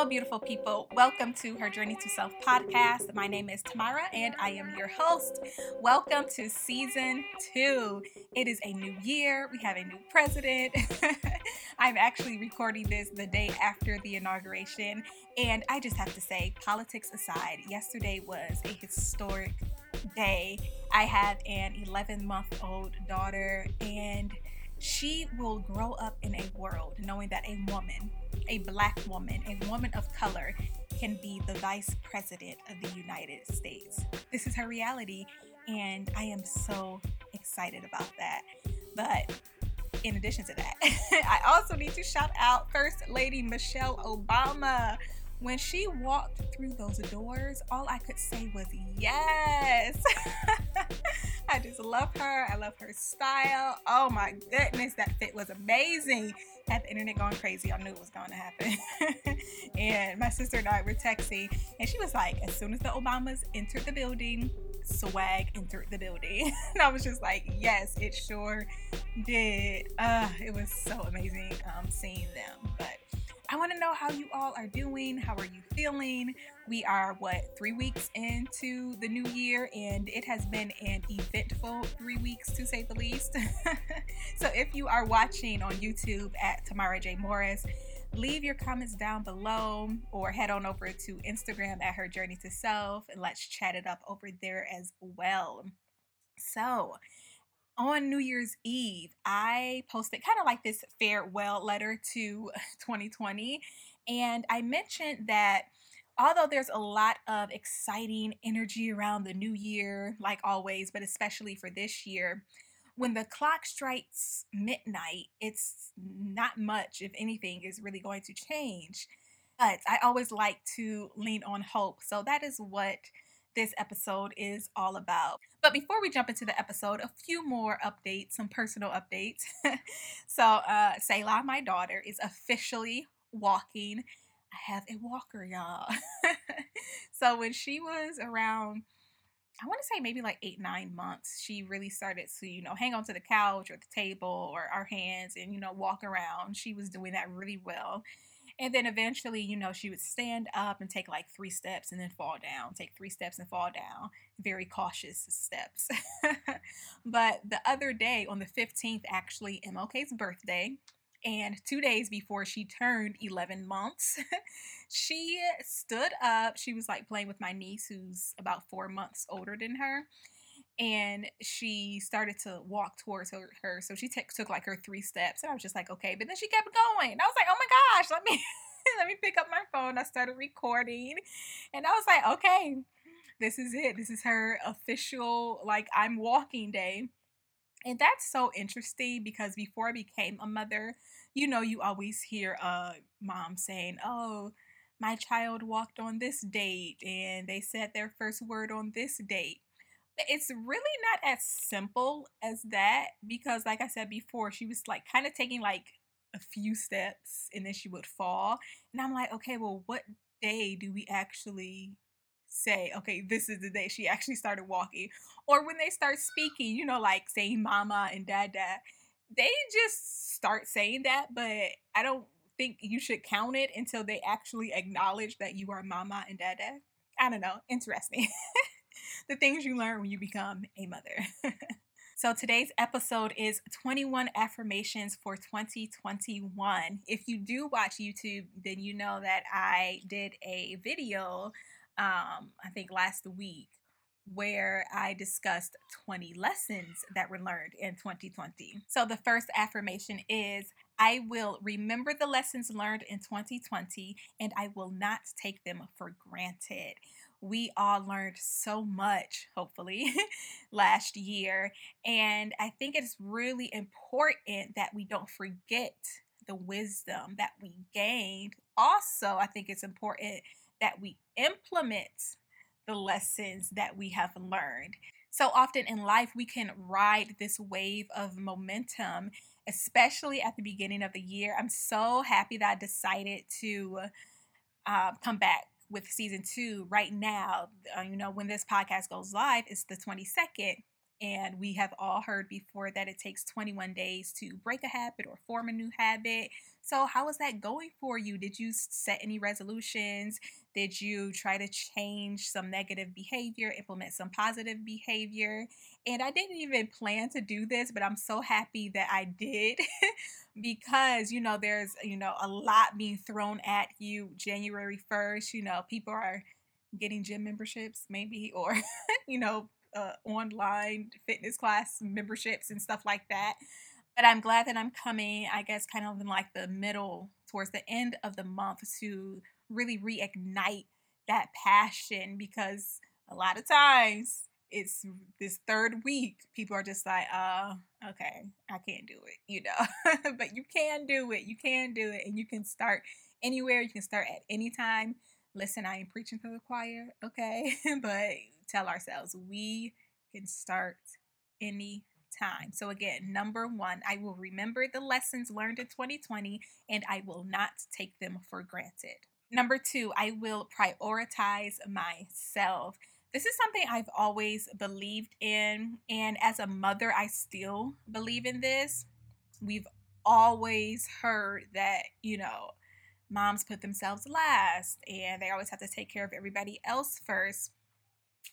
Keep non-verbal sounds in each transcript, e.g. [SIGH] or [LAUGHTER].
Hello, beautiful people. Welcome to Her Journey to Self podcast. My name is Tamara and I am your host. Welcome to season two. It is a new year. We have a new president. [LAUGHS] I'm actually recording this the day after the inauguration. And I just have to say, politics aside, yesterday was a historic day. I have an 11 month old daughter and she will grow up in a world knowing that a woman, a black woman, a woman of color, can be the vice president of the United States. This is her reality, and I am so excited about that. But in addition to that, [LAUGHS] I also need to shout out First Lady Michelle Obama. When she walked through those doors, all I could say was yes. [LAUGHS] I just love her. I love her style. Oh my goodness, that fit was amazing. Had the internet going crazy, I knew it was going to happen. [LAUGHS] and my sister and I were texting, and she was like, as soon as the Obamas entered the building, swag entered the building. [LAUGHS] and I was just like, yes, it sure did. Uh, it was so amazing um, seeing them. But I want to know how you all are doing. How are you feeling? We are, what, three weeks into the new year, and it has been an eventful three weeks to say the least. [LAUGHS] so if you are watching on YouTube at Tamara J. Morris, leave your comments down below or head on over to Instagram at Her Journey to Self and let's chat it up over there as well. So, on New Year's Eve, I posted kind of like this farewell letter to [LAUGHS] 2020. And I mentioned that although there's a lot of exciting energy around the new year, like always, but especially for this year, when the clock strikes midnight, it's not much, if anything, is really going to change. But I always like to lean on hope. So that is what this episode is all about. But before we jump into the episode, a few more updates, some personal updates. [LAUGHS] so, uh, Selah, my daughter, is officially walking. I have a walker, y'all. [LAUGHS] so, when she was around, I want to say maybe like eight, nine months, she really started to, you know, hang onto the couch or the table or our hands and, you know, walk around. She was doing that really well. And then eventually, you know, she would stand up and take like three steps and then fall down, take three steps and fall down. Very cautious steps. [LAUGHS] but the other day, on the 15th, actually, MLK's birthday, and two days before she turned 11 months, [LAUGHS] she stood up. She was like playing with my niece, who's about four months older than her and she started to walk towards her, her. so she t- took like her three steps and i was just like okay but then she kept going i was like oh my gosh let me [LAUGHS] let me pick up my phone i started recording and i was like okay this is it this is her official like i'm walking day and that's so interesting because before i became a mother you know you always hear a mom saying oh my child walked on this date and they said their first word on this date it's really not as simple as that because like I said before, she was like kind of taking like a few steps and then she would fall. And I'm like, okay, well, what day do we actually say, okay, this is the day she actually started walking? Or when they start speaking, you know, like saying mama and dada, they just start saying that, but I don't think you should count it until they actually acknowledge that you are mama and dada. I don't know, interesting. [LAUGHS] the things you learn when you become a mother. [LAUGHS] so today's episode is 21 affirmations for 2021. If you do watch YouTube, then you know that I did a video, um, I think last week, where I discussed 20 lessons that were learned in 2020. So the first affirmation is I will remember the lessons learned in 2020 and I will not take them for granted we all learned so much, hopefully, [LAUGHS] last year. And I think it's really important that we don't forget the wisdom that we gained. Also, I think it's important that we implement the lessons that we have learned. So often in life, we can ride this wave of momentum, especially at the beginning of the year. I'm so happy that I decided to uh, come back with season two right now. Uh, you know, when this podcast goes live, it's the 22nd. And we have all heard before that it takes 21 days to break a habit or form a new habit. So, how is that going for you? Did you set any resolutions? Did you try to change some negative behavior, implement some positive behavior? And I didn't even plan to do this, but I'm so happy that I did [LAUGHS] because, you know, there's, you know, a lot being thrown at you January 1st. You know, people are getting gym memberships, maybe, or, [LAUGHS] you know, uh, online fitness class memberships and stuff like that. But I'm glad that I'm coming, I guess, kind of in like the middle towards the end of the month to really reignite that passion because a lot of times it's this third week people are just like uh okay i can't do it you know? [LAUGHS] But you can do it you can do it and you can start anywhere you can start at any time. Listen i am preaching to the choir okay? [LAUGHS] But tell ourselves we can start any time so again number one i will remember the lessons learned in 2020 and i will not take them for granted number two i will prioritize myself this is something I've always believed in. And as a mother, I still believe in this. We've always heard that, you know, moms put themselves last and they always have to take care of everybody else first.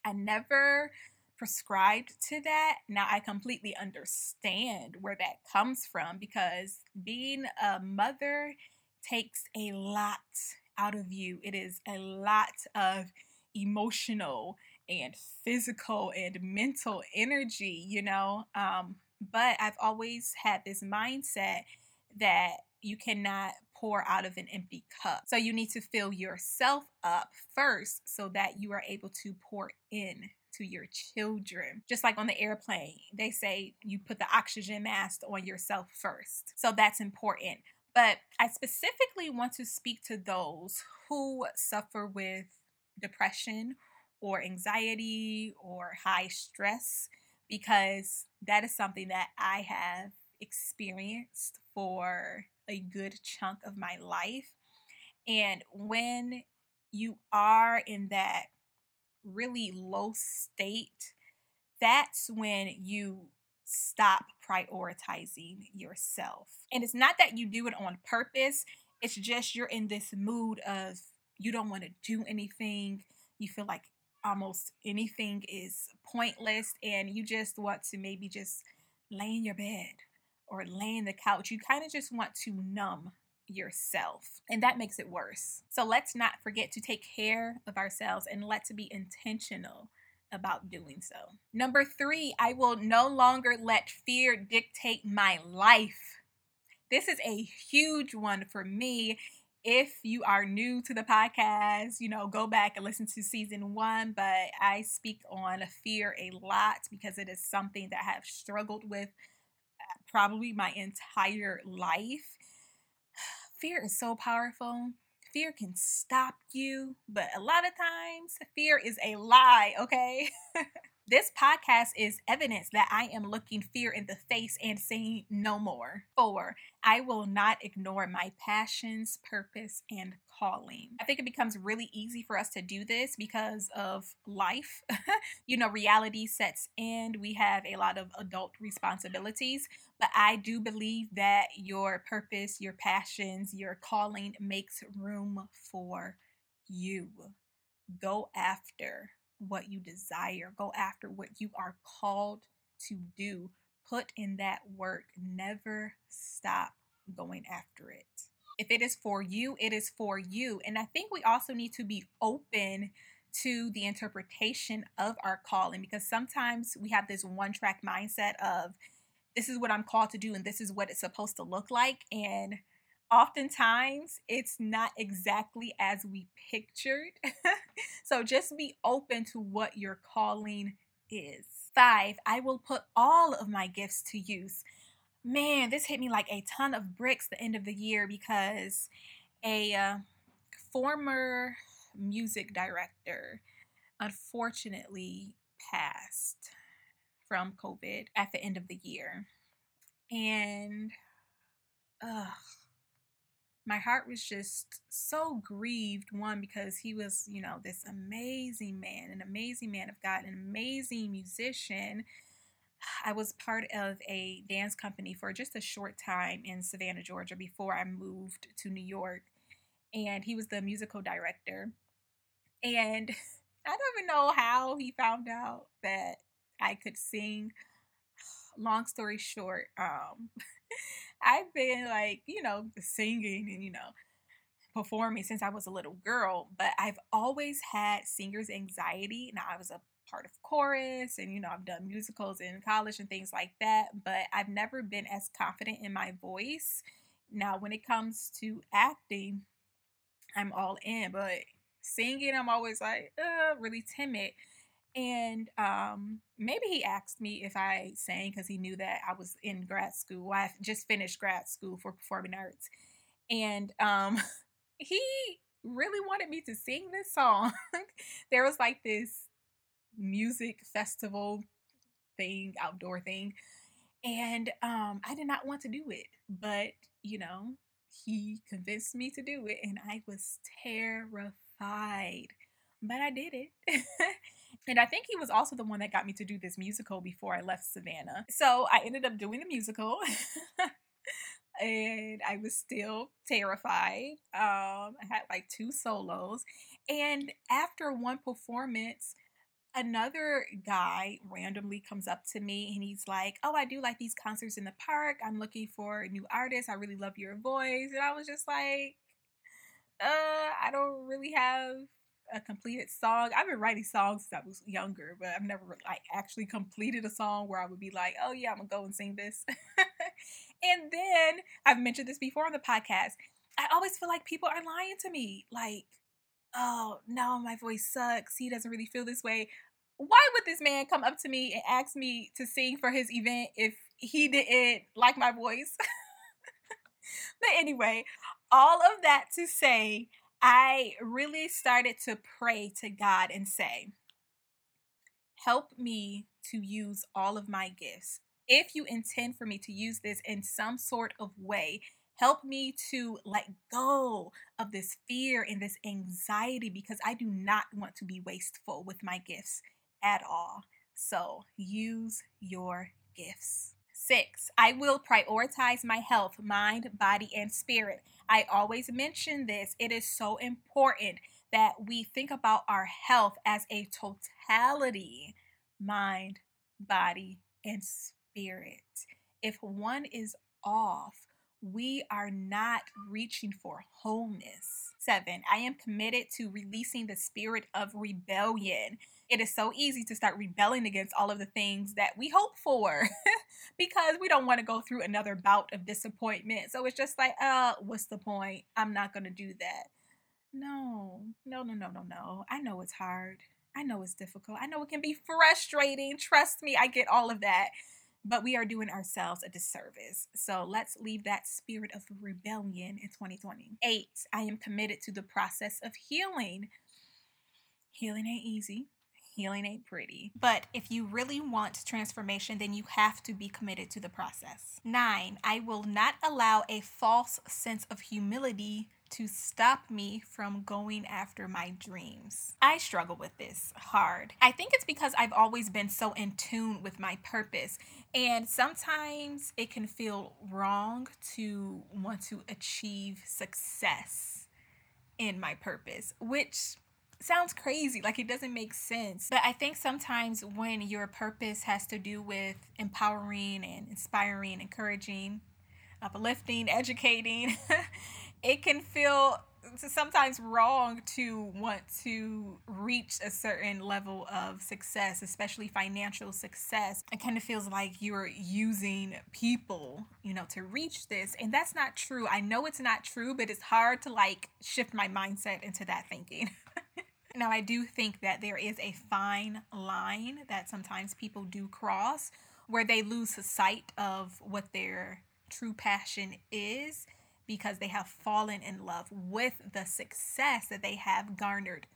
I never prescribed to that. Now I completely understand where that comes from because being a mother takes a lot out of you. It is a lot of emotional and physical and mental energy, you know. Um, but I've always had this mindset that you cannot pour out of an empty cup. So you need to fill yourself up first so that you are able to pour in to your children. Just like on the airplane, they say you put the oxygen mask on yourself first. So that's important. But I specifically want to speak to those who suffer with depression or anxiety or high stress because that is something that I have experienced for a good chunk of my life. And when you are in that really low state, that's when you stop prioritizing yourself. And it's not that you do it on purpose, it's just you're in this mood of you don't want to do anything. You feel like almost anything is pointless and you just want to maybe just lay in your bed or lay in the couch. You kind of just want to numb yourself, and that makes it worse. So let's not forget to take care of ourselves and let's be intentional about doing so. Number three, I will no longer let fear dictate my life. This is a huge one for me if you are new to the podcast, you know, go back and listen to season one. But I speak on fear a lot because it is something that I have struggled with probably my entire life. [SIGHS] Fear is so powerful. Fear can stop you, but a lot of times, fear is a lie, okay? [LAUGHS] This podcast is evidence that I am looking fear in the face and saying no more. Four, I will not ignore my passions, purpose, and calling. I think it becomes really easy for us to do this because of life. [LAUGHS] you know, reality sets in, we have a lot of adult responsibilities, but I do believe that your purpose, your passions, your calling makes room for you. Go after what you desire, go after what you are called to do. Put in that work. Never stop going after it. If it is for you, it is for you. And I think we also need to be open to the interpretation of our calling because sometimes we have this one track mindset of this is what I'm called to do and this is what it's supposed to look like. And oftentimes it's not exactly as we pictured. [LAUGHS] so just be open to what your calling is. Five, I will put all of my gifts to use. Man, this hit me like a ton of bricks the end of the year because a uh, former music director unfortunately passed from COVID at the end of the year. And ugh, my heart was just so grieved one because he was you know this amazing man an amazing man of god an amazing musician I was part of a dance company for just a short time in Savannah, Georgia before I moved to New York. And he was the musical director. And [LAUGHS] I don't even know how he found out that I could sing. [SIGHS] Long story short, um, [LAUGHS] I've been like, you know, singing and, you know, performing since I was a little girl, but I've always had singer's anxiety. Now, I was a part of chorus and, you know, I've done musicals in college and things like that, but I've never been as confident in my voice. Now, when it comes to acting, I'm all in, but singing, I'm always like, uh, really timid. And um, maybe he asked me if I sang because he knew that I was in grad school. I just finished grad school for performing arts. And um, [LAUGHS] he really wanted me to sing this song. [LAUGHS] there was like this music festival thing, outdoor thing. And um, I did not want to do it. But, you know, he convinced me to do it. And I was terrified. But I did it. [LAUGHS] And I think he was also the one that got me to do this musical before I left Savannah. So I ended up doing the musical. [LAUGHS] and I was still terrified. Um, I had like two solos. And after one performance, another guy randomly comes up to me and he's like, Oh, I do like these concerts in the park. I'm looking for new artists. I really love your voice. And I was just like, uh, I don't really have a completed song. I've been writing songs since I was younger, but I've never like actually completed a song where I would be like, "Oh yeah, I'm gonna go and sing this." [LAUGHS] and then I've mentioned this before on the podcast. I always feel like people are lying to me, like, "Oh no, my voice sucks. He doesn't really feel this way." Why would this man come up to me and ask me to sing for his event if he didn't like my voice? [LAUGHS] but anyway, all of that to say I really started to pray to God and say, Help me to use all of my gifts. If you intend for me to use this in some sort of way, help me to let go of this fear and this anxiety because I do not want to be wasteful with my gifts at all. So use your gifts. Six, I will prioritize my health, mind, body, and spirit. I always mention this. It is so important that we think about our health as a totality mind, body, and spirit. If one is off, we are not reaching for wholeness. Seven, I am committed to releasing the spirit of rebellion it is so easy to start rebelling against all of the things that we hope for [LAUGHS] because we don't want to go through another bout of disappointment. So it's just like, uh, what's the point? I'm not going to do that. No, no, no, no, no, no. I know it's hard. I know it's difficult. I know it can be frustrating. Trust me, I get all of that. But we are doing ourselves a disservice. So let's leave that spirit of rebellion in 2020. Eight, I am committed to the process of healing. Healing ain't easy healing ain't pretty. But if you really want transformation, then you have to be committed to the process. Nine, I will not allow a false sense of humility to stop me from going after my dreams. I struggle with this hard. I think it's because I've always been so in tune with my purpose. And sometimes it can feel wrong to want to achieve success in my purpose, which sounds crazy like it doesn't make sense but i think sometimes when your purpose has to do with empowering and inspiring encouraging uplifting educating [LAUGHS] it can feel sometimes wrong to want to reach a certain level of success, especially financial success. It kind of feels like you're using people, you know, to reach this. And that's not true. I know it's not true, but it's hard to like shift my mindset into that thinking. [LAUGHS] Now, I do think that there is a fine line that sometimes people do cross where they lose sight of what their true passion is because they have fallen in love with the success that they have garnered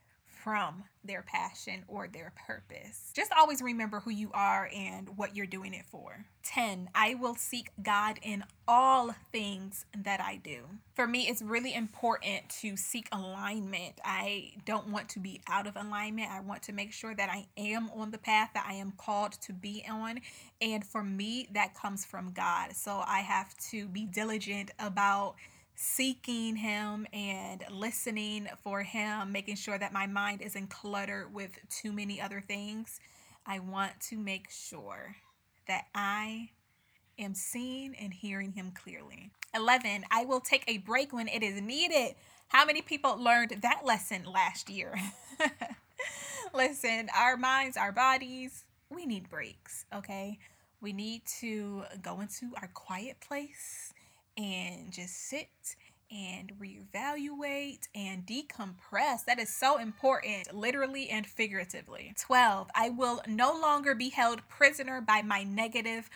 from their passion or their purpose. Just always remember who you are and what you're doing it for. 10. I will seek God in all things that I do. For me, it's really important to seek alignment. I don't want to be out of alignment. I want to make sure that I am on the path that I am called to be on. And for me, that comes from God. So I have to be diligent about seeking Him and listening for Him, making sure that my mind isn't cluttered with too many other things. I want to make sure that I am seeing and hearing Him clearly. 11. I will take a break when it is needed. How many people learned that lesson last year? [LAUGHS] Listen, our minds, our bodies, we need breaks, okay? We need to go into our quiet place and just sit and reevaluate and decompress. That is so important, literally and figuratively. 12. I will no longer be held prisoner by my negative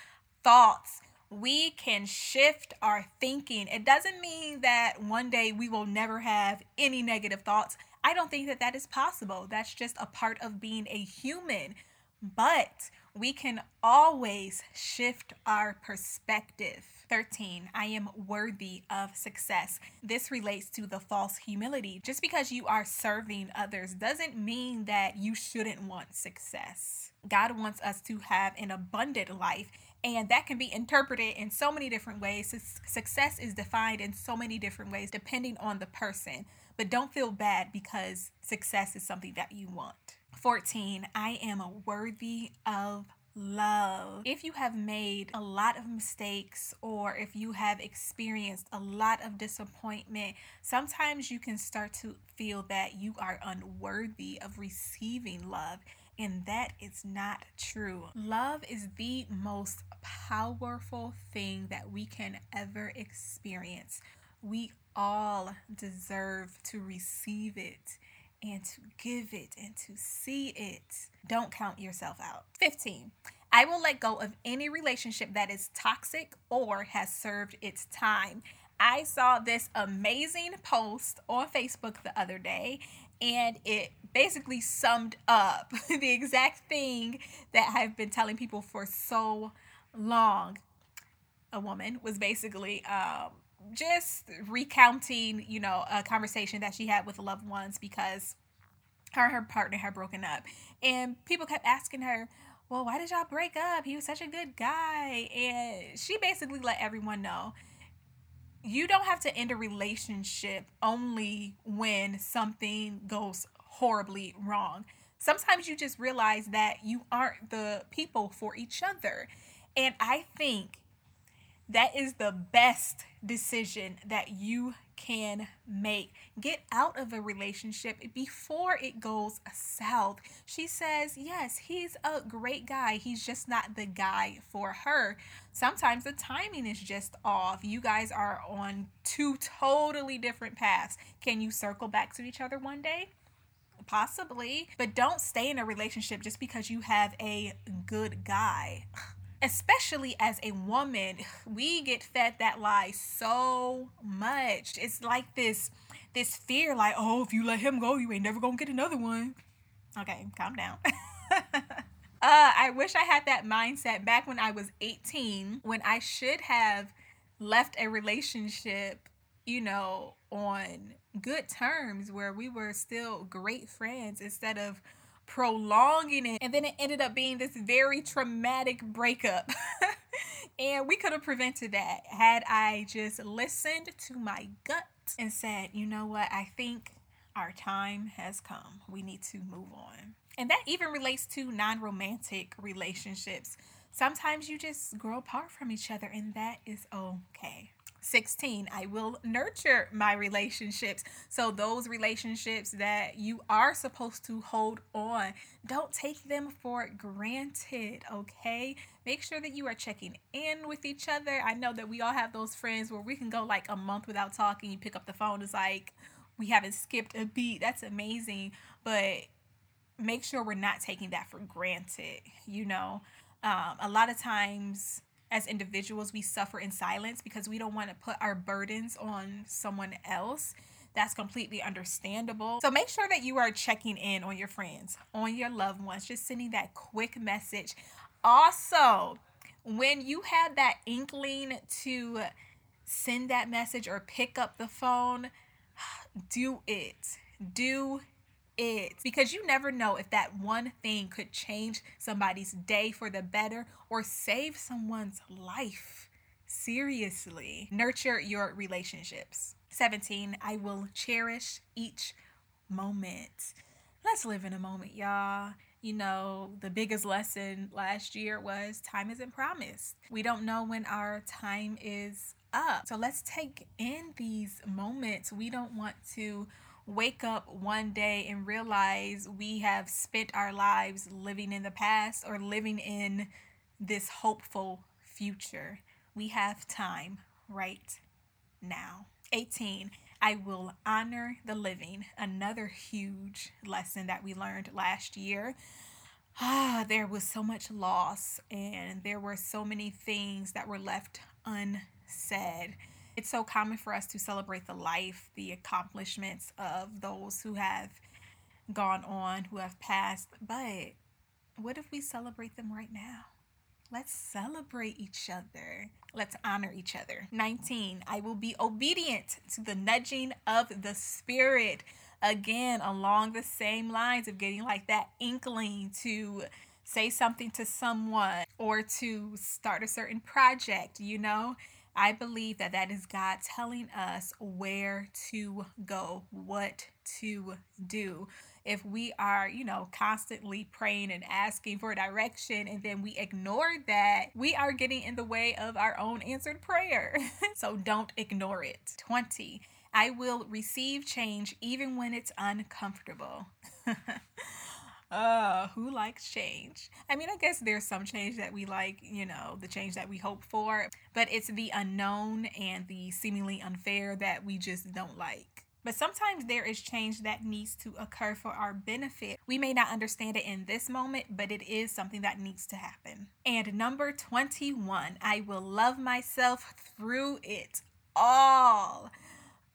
thoughts. We can shift our thinking. It doesn't mean that one day we will never have any negative thoughts. I don't think that that is possible. That's just a part of being a human. But we can always shift our perspective. 13. I am worthy of success. This relates to the false humility. Just because you are serving others doesn't mean that you shouldn't want success. God wants us to have an abundant life, and that can be interpreted in so many different ways. Success is defined in so many different ways depending on the person. But don't feel bad because success is something that you want. 14. I am worthy of love. If you have made a lot of mistakes or if you have experienced a lot of disappointment, sometimes you can start to feel that you are unworthy of receiving love. And that is not true. Love is the most powerful thing that we can ever experience. We all deserve to receive it and to give it and to see it. Don't count yourself out. 15. I will let go of any relationship that is toxic or has served its time. I saw this amazing post on Facebook the other day, and it basically summed up [LAUGHS] the exact thing that I've been telling people for so long. A woman was basically um, just recounting, you know, a conversation that she had with loved ones because her and her partner had broken up. And people kept asking her, Well, why did y'all break up? He was such a good guy. And she basically let everyone know you don't have to end a relationship only when something goes horribly wrong. Sometimes you just realize that you aren't the people for each other. And I think that is the best decision that you can make. Get out of a relationship before it goes south. She says, Yes, he's a great guy. He's just not the guy for her. Sometimes the timing is just off. You guys are on two totally different paths. Can you circle back to each other one day? Possibly, but don't stay in a relationship just because you have a good guy [LAUGHS] especially as a woman, [LAUGHS] we get fed that lie so much. It's like this this fear like, "Oh, if you let him go, you ain't never going to get another one." Okay, calm down. [LAUGHS] uh, I wish I had that mindset back when I was 18 when I should have left a relationship, you know, on good terms where we were still great friends instead of prolonging it. And then it ended up being this very traumatic breakup. [LAUGHS] and we could have prevented that had I just listened to my gut and said, you know what, I think our time has come. We need to move on. And that even relates to non romantic relationships. Sometimes you just grow apart from each other, and that is okay. 16 i will nurture my relationships. So those relationships that you are supposed to hold on don't take them for granted okay? Make sure that you are checking in with each other. I know that we all have those friends where we can go like a month without talking. You pick up the phone it's like we haven't skipped a beat. That's amazing. But make sure we're not taking that for granted you know? Um, a lot of times as individuals we suffer in silence because we don't want to put our burdens on someone else That's completely understandable. So make sure that you are checking in on your friends, on your loved ones, just sending that quick message. Also, when you have that inkling to send that message or pick up the phone, [SIGHS] do it. Do it because you never know if that one thing could change somebody's day for the better or save someone's life. Seriously, nurture your relationships. 17, I will cherish each moment. Let's live in a moment, y'all. You know, the biggest lesson last year was time isn't promised. We don't know when our time is up. So let's take in these moments. We don't want to wake up one day and realize we have spent our lives living in the past or living in this hopeful future. We have time right now. 18. I will honor the living. Another huge lesson that we learned last year. Ah, there was so much loss and there were so many things that were left unsaid. It's so common for us to celebrate the life, the accomplishments of those who have gone on, who have passed. But what if we celebrate them right now? Let's celebrate each other. Let's honor each other. 19, I will be obedient to the nudging of the Spirit. Again, along the same lines of getting like that inkling to say something to someone or to start a certain project, you know? I believe that that is God telling us where to go, what to do. If we are, you know, constantly praying and asking for direction and then we ignore that, we are getting in the way of our own answered prayer. [LAUGHS] so don't ignore it. 20. I will receive change even when it's uncomfortable. [LAUGHS] uh, who likes change? I mean, I guess there's some change that we like, you know, the change that we hope for, but it's the unknown and the seemingly unfair that we just don't like. But sometimes there is change that needs to occur for our benefit. We may not understand it in this moment, but it is something that needs to happen. And number 21, I will love myself through it all.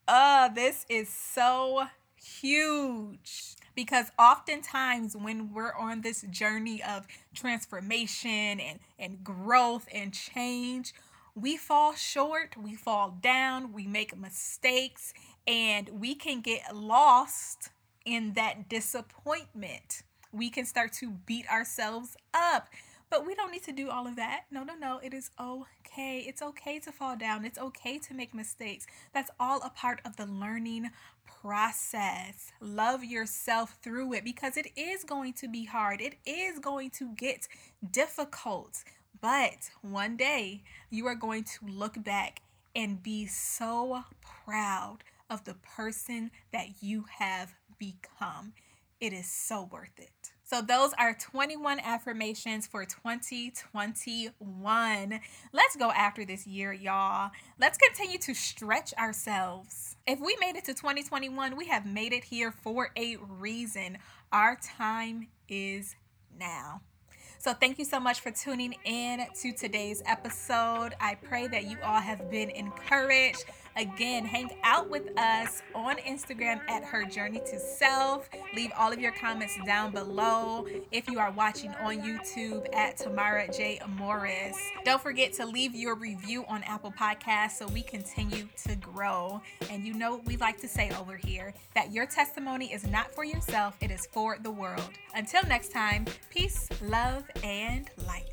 Uh, this is so huge because oftentimes when we're on this journey of transformation and, and growth and change, we fall short, we fall down, we make mistakes, and we can get lost in that disappointment. We can start to beat ourselves up. But we don't need to do all of that. No, no, no. It is okay. It's okay to fall down. It's okay to make mistakes. That's all a part of the learning process. Love yourself through it because it is going to be hard. It is going to get difficult. But one day you are going to look back and be so proud of the person that you have become. It is so worth it. So, those are 21 affirmations for 2021. Let's go after this year, y'all. Let's continue to stretch ourselves. If we made it to 2021, we have made it here for a reason. Our time is now. So, thank you so much for tuning in to today's episode. I pray that you all have been encouraged Again, hang out with us on Instagram at Her Journey to Self. Leave all of your comments down below. If you are watching on YouTube at Tamara J. Morris, don't forget to leave your review on Apple Podcasts so we continue to grow. And you know we like to say over here that your testimony is not for yourself, it is for the world. Until next time, peace, love, and light.